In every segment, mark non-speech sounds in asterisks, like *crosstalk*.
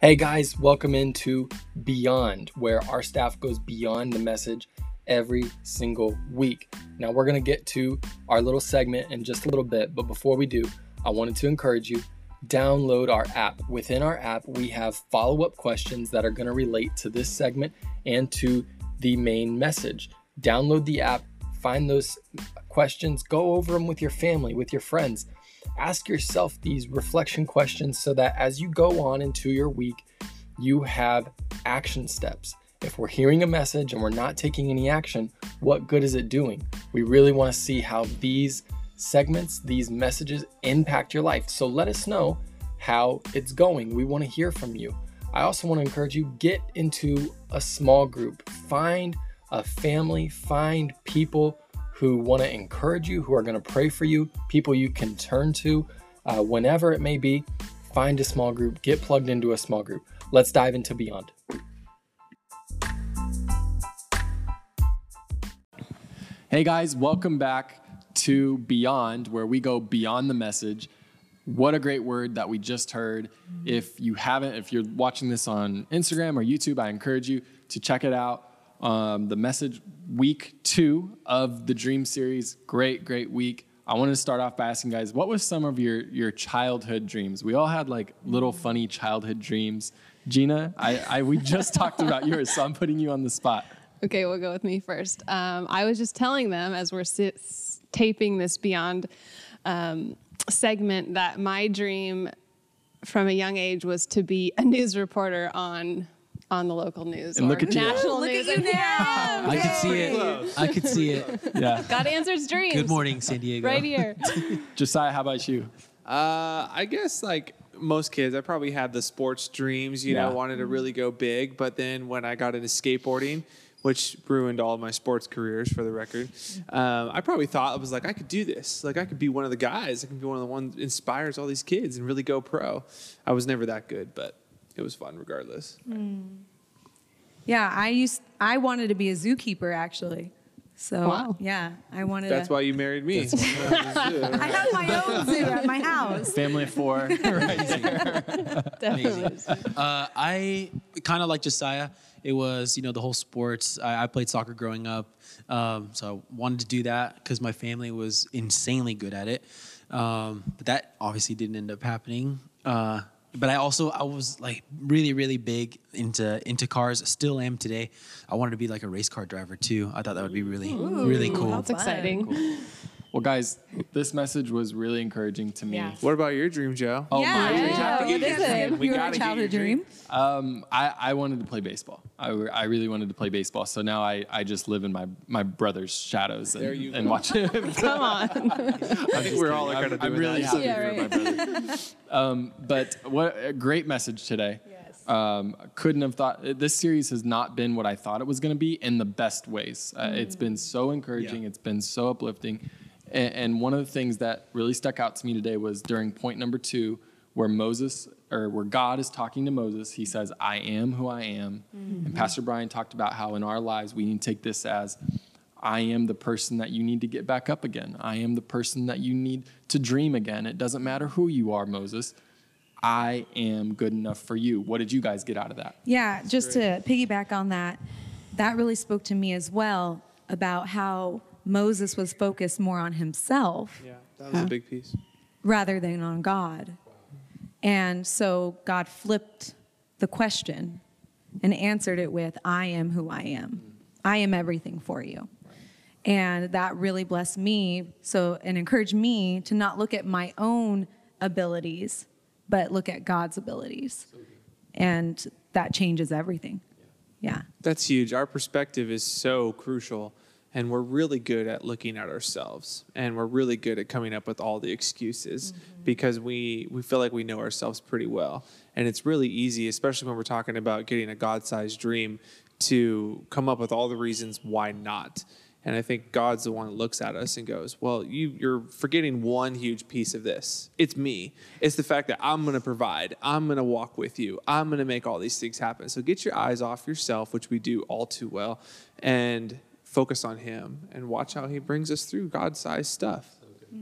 Hey guys, welcome into Beyond, where our staff goes beyond the message every single week. Now, we're going to get to our little segment in just a little bit, but before we do, I wanted to encourage you download our app. Within our app, we have follow up questions that are going to relate to this segment and to the main message. Download the app, find those questions, go over them with your family, with your friends ask yourself these reflection questions so that as you go on into your week, you have action steps. If we're hearing a message and we're not taking any action, what good is it doing? We really want to see how these segments, these messages impact your life. So let us know how it's going. We want to hear from you. I also want to encourage you get into a small group. Find a family, find people who want to encourage you, who are going to pray for you, people you can turn to uh, whenever it may be. Find a small group, get plugged into a small group. Let's dive into Beyond. Hey guys, welcome back to Beyond, where we go beyond the message. What a great word that we just heard. If you haven't, if you're watching this on Instagram or YouTube, I encourage you to check it out um, the message week two of the Dream series. Great, great week. I wanted to start off by asking guys, what was some of your your childhood dreams? We all had like little funny childhood dreams. Gina, I, I we just *laughs* talked about yours, so I'm putting you on the spot. Okay, we'll go with me first. Um, I was just telling them as we're sit, taping this Beyond um, segment that my dream from a young age was to be a news reporter on on the local news and or look at national you. news. Look at you now. I could see it. I could see it. *laughs* Yeah. God answers dreams. Good morning, San Diego. Right here. *laughs* Josiah, how about you? Uh, I guess like most kids, I probably had the sports dreams. You Yeah. know, wanted to really go big. But then when I got into skateboarding, which ruined all of my sports careers for the record, um, I probably thought I was like, I could do this. Like I could be one of the guys. I could be one of the ones that inspires all these kids and really go pro. I was never that good, but it was fun regardless. Yeah, I used. I wanted to be a zookeeper actually. So Wow. yeah, I wanted. That's to, why you married me. *laughs* I have my own zoo at my house. Family of four. *laughs* Definitely. Uh, I kind of like Josiah. It was, you know, the whole sports. I, I played soccer growing up, um, so I wanted to do that because my family was insanely good at it. Um, but that obviously didn't end up happening. Uh, but I also I was like really really big into into cars. Still am today. I wanted to be like a race car driver too. I thought that would be really really cool. That's exciting. Well, guys, this message was really encouraging to me. Yeah. what about your dream, Joe? Oh, yeah, my dream. yeah. What is it? dream. We Your gotta get childhood your dream. dream. Um, I, I wanted to play baseball. I, I really wanted to play baseball. So now I, I just live in my, my brother's shadows and, you and go. watch him. *laughs* Come on. *laughs* I think we're all I'm, kind of I'm doing really that. happy Yeah, for right. my brother. *laughs* um, but what a great message today. Yes. Um, couldn't have thought this series has not been what I thought it was going to be in the best ways. Uh, It's been so encouraging. Yeah. It's been so uplifting. And, and one of the things that really stuck out to me today was during point number two, where Moses or where God is talking to Moses. He says, "I am who I am." Mm-hmm. And Pastor Brian talked about how in our lives we need to take this as I am the person that you need to get back up again. I am the person that you need to dream again. It doesn't matter who you are, Moses. I am good enough for you. What did you guys get out of that? Yeah, just to piggyback on that, that really spoke to me as well about how Moses was focused more on himself Yeah, that was a big piece. rather than on God. And so God flipped the question and answered it with, I am who I am. I am everything for you. And that really blessed me. So, and encouraged me to not look at my own abilities, but look at God's abilities. And that changes everything. Yeah. That's huge. Our perspective is so crucial. And we're really good at looking at ourselves. And we're really good at coming up with all the excuses mm-hmm. because we, we feel like we know ourselves pretty well. And it's really easy, especially when we're talking about getting a God sized dream, to come up with all the reasons why not. And I think God's the one that looks at us and goes, Well, you, you're forgetting one huge piece of this. It's me. It's the fact that I'm going to provide. I'm going to walk with you. I'm going to make all these things happen. So get your eyes off yourself, which we do all too well, and focus on Him and watch how He brings us through God sized stuff.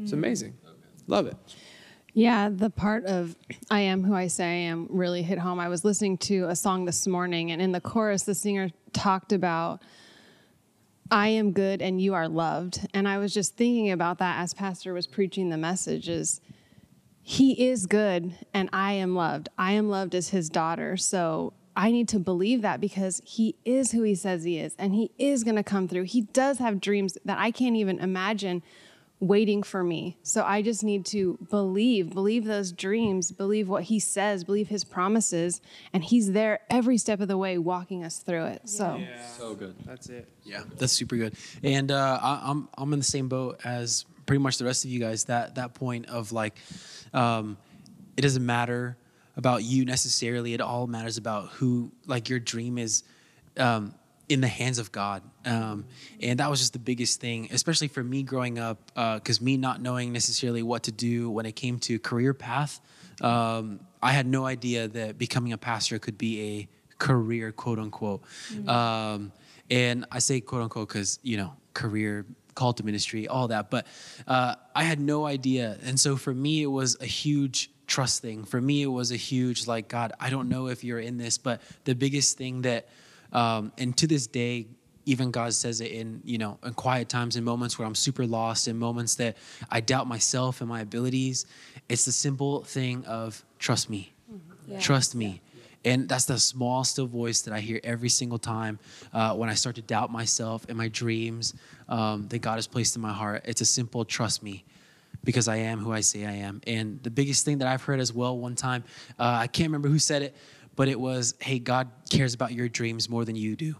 It's mm. amazing. Love it. Yeah, the part of I am who I say I am really hit home. I was listening to a song this morning, and in the chorus, the singer talked about, I am good and you are loved. And I was just thinking about that as Pastor was preaching the messages. He is good and I am loved. I am loved as his daughter. So I need to believe that because he is who he says he is and he is going to come through. He does have dreams that I can't even imagine waiting for me. So I just need to believe, believe those dreams, believe what he says, believe his promises, and he's there every step of the way walking us through it. So So good. That's it. Yeah, that's super good. And uh, I, I'm I'm in the same boat as pretty much the rest of you guys. That that point of like, um, it doesn't matter about you necessarily. It all matters about who like your dream is. Um, in the hands of God. Um, and that was just the biggest thing, especially for me growing up, because uh, me not knowing necessarily what to do when it came to career path, um, I had no idea that becoming a pastor could be a career, quote unquote. Mm-hmm. Um, and I say quote unquote because, you know, career, call to ministry, all that. But uh, I had no idea. And so for me, it was a huge trust thing. For me, it was a huge, like, God, I don't know if you're in this, but the biggest thing that, um, and to this day, even God says it in, you know, in quiet times, in moments where I'm super lost, in moments that I doubt myself and my abilities. It's the simple thing of trust me, mm-hmm. yeah. trust me. And that's the small, still voice that I hear every single time uh, when I start to doubt myself and my dreams um, that God has placed in my heart. It's a simple trust me because I am who I say I am. And the biggest thing that I've heard as well one time, uh, I can't remember who said it, but it was, "Hey, God cares about your dreams more than you do."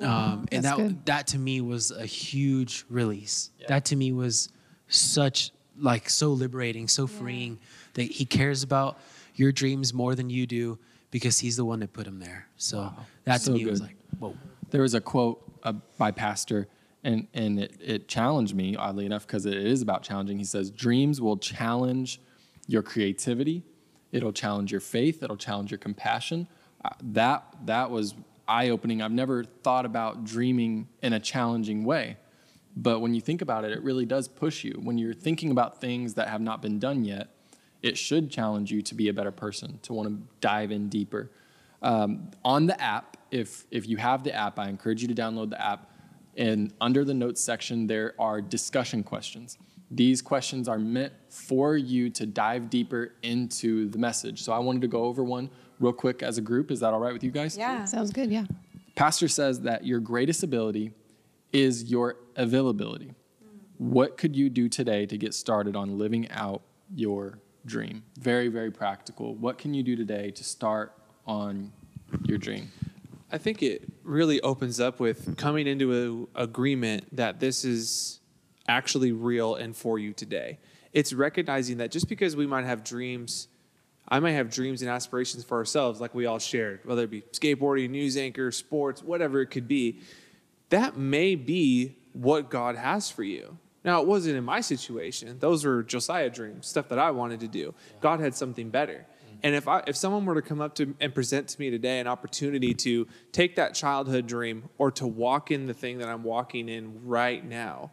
Wow. Um, and that good. that to me was a huge release. Yeah. That to me was such like so liberating, so freeing yeah. that He cares about your dreams more than you do because He's the one that put them there. So wow. that to me good. was like, whoa. There was a quote uh, by Pastor and and it, it challenged me oddly enough because it is about challenging he says dreams will challenge your creativity It'll challenge your faith. It'll challenge your compassion. Uh, that that was eye opening. I've never thought about dreaming in a challenging way, but when you think about it, it really does push you. When you're thinking about things that have not been done yet, it should challenge you to be a better person, to want to dive in deeper. Um, on the app, if if you have the app, I encourage you to download the app. And under the notes section, there are discussion questions. These questions are meant for you to dive deeper into the message. So I wanted to go over one real quick as a group. Is that all right with you guys? Yeah. Sounds good. Yeah. Pastor says that your greatest ability is your availability. What could you do today to get started on living out your dream? Very, very practical. What can you do today to start on your dream? I think it really opens up with coming into an agreement that this is actually real and for you today. It's recognizing that just because we might have dreams, I might have dreams and aspirations for ourselves, like we all shared, whether it be skateboarding, news anchor, sports, whatever it could be, that may be what God has for you. Now, it wasn't in my situation. Those were Josiah dreams, stuff that I wanted to do. God had something better. And if I, if someone were to come up to and present to me today an opportunity to take that childhood dream or to walk in the thing that I'm walking in right now,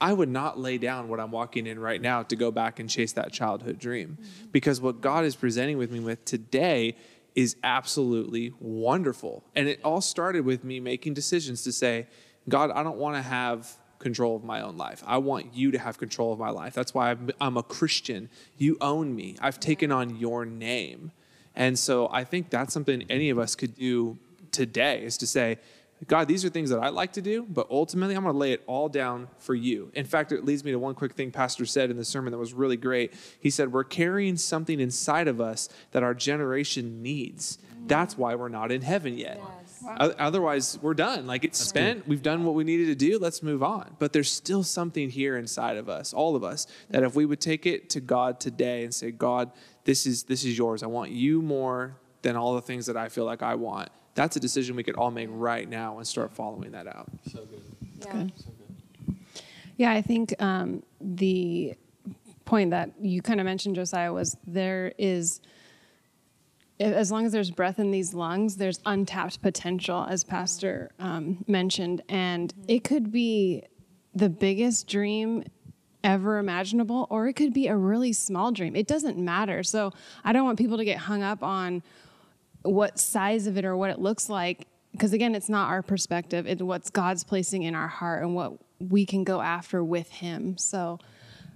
I would not lay down what I'm walking in right now to go back and chase that childhood dream. Mm-hmm. Because what God is presenting with me with today is absolutely wonderful. And it all started with me making decisions to say, God, I don't want to have control of my own life. I want you to have control of my life. That's why I'm, I'm a Christian. You own me. I've taken on your name. And so I think that's something any of us could do today is to say, God, these are things that I like to do, but ultimately I'm going to lay it all down for you. In fact, it leads me to one quick thing Pastor said in the sermon that was really great. He said, We're carrying something inside of us that our generation needs. That's why we're not in heaven yet. Yes. Wow. Otherwise, we're done. Like it's That's spent. Good. We've done what we needed to do. Let's move on. But there's still something here inside of us, all of us, that if we would take it to God today and say, God, this is this is yours. I want you more than all the things that I feel like I want that's a decision we could all make right now and start following that out. So good. Yeah. Good. So good. Yeah, I think um, the point that you kind of mentioned, Josiah, was there is as long as there's breath in these lungs, there's untapped potential, as Pastor um, mentioned. And it could be the biggest dream ever imaginable, or it could be a really small dream. It doesn't matter. So I don't want people to get hung up on what size of it or what it looks like. Because again, it's not our perspective, it's what's God's placing in our heart and what we can go after with Him. So,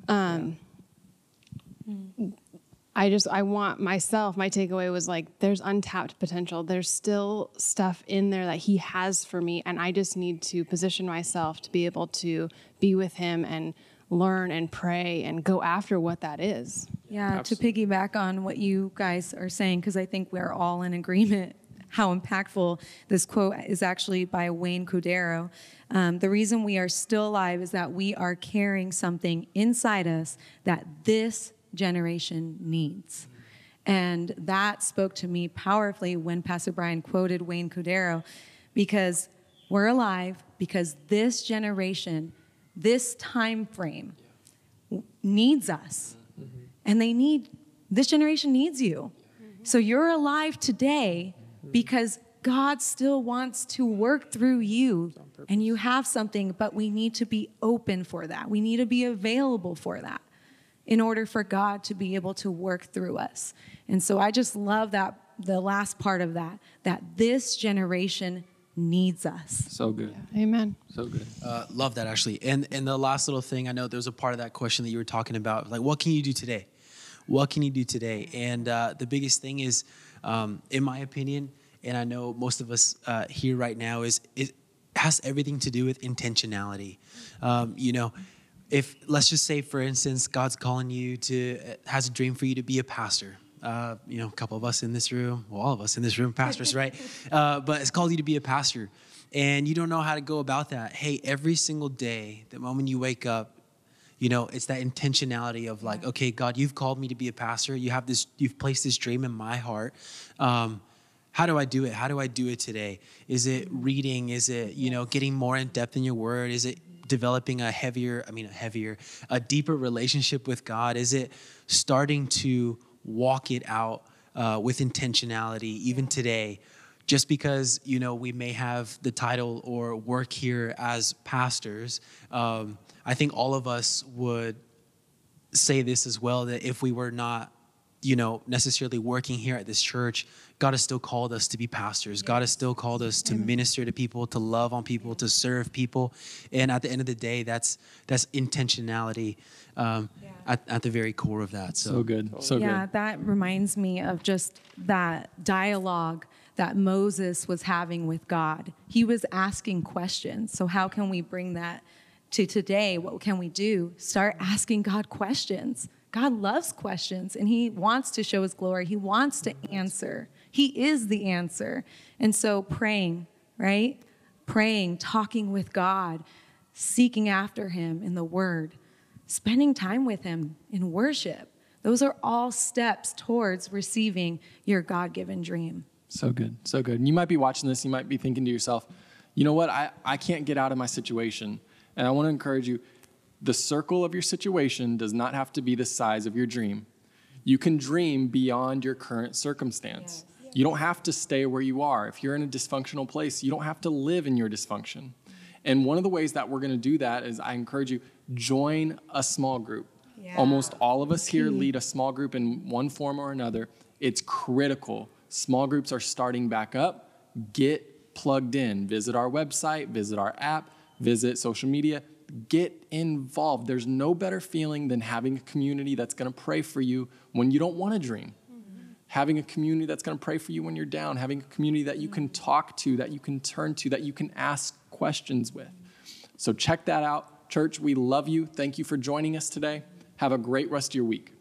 um, I just I want myself my takeaway was like there's untapped potential. There's still stuff in there that he has for me and I just need to position myself to be able to be with him and learn and pray and go after what that is. Yeah, Absolutely. to piggyback on what you guys are saying, because I think we're all in agreement *laughs* how impactful this quote is actually by Wayne Cordeiro. Um, the reason we are still alive is that we are carrying something inside us that this generation needs. And that spoke to me powerfully when Pastor Brian quoted Wayne Cordeiro, because we're alive, because this generation, this time frame needs us. And they need, this generation needs you. So you're alive today because God still wants to work through you and you have something, but we need to be open for that. We need to be available for that in order for God to be able to work through us. And so I just love that, the last part of that, that this generation needs us. So good. Amen. So good. Uh, love that actually. And and the last little thing, I know there was a part of that question that you were talking about, like what can you do today? What can you do today? And uh, the biggest thing is, um, in my opinion, and I know most of us uh, here right now, is it has everything to do with intentionality. Um, you know, if let's just say, for instance, God's calling you to has a dream for you to be a pastor. Uh, you know, a couple of us in this room, well, all of us in this room, pastors, *laughs* right? Uh, but it's called you to be a pastor, and you don't know how to go about that. Hey, every single day, the moment you wake up, you know, it's that intentionality of like, okay, God, you've called me to be a pastor. You have this, you've placed this dream in my heart. Um, how do I do it? How do I do it today? Is it reading? Is it, you know, getting more in depth in your word? Is it developing a heavier, I mean, a heavier, a deeper relationship with God? Is it starting to walk it out uh, with intentionality even today? Just because, you know, we may have the title or work here as pastors, um, I think all of us would say this as well that if we were not you know necessarily working here at this church god has still called us to be pastors god has still called us to minister to people to love on people to serve people and at the end of the day that's that's intentionality um, at, at the very core of that so, So good. So yeah, good. that reminds me of just that dialogue that Moses was having with God. He was asking questions. So, how can we bring that to today? What can we do? Start asking God questions. God loves questions and He wants to show His glory. He wants to answer. He is the answer. And so, praying, right? Praying, talking with God, seeking after Him in the Word, spending time with Him in worship. Those are all steps towards receiving your God given dream. So good. So good. And you might be watching this, you might be thinking to yourself, you know what? I, I can't get out of my situation. And I want to encourage you the circle of your situation does not have to be the size of your dream. You can dream beyond your current circumstance. You don't have to stay where you are. If you're in a dysfunctional place, you don't have to live in your dysfunction. And one of the ways that we're going to do that is I encourage you join a small group. Almost all of us here lead a small group in one form or another. It's critical. Small groups are starting back up. Get plugged in. Visit our website, visit our app, visit social media. Get involved. There's no better feeling than having a community that's going to pray for you when you don't want to dream. Having a community that's going to pray for you when you're down, having a community that you can talk to, that you can turn to, that you can ask questions with. So check that out. Church, we love you. Thank you for joining us today. Have a great rest of your week.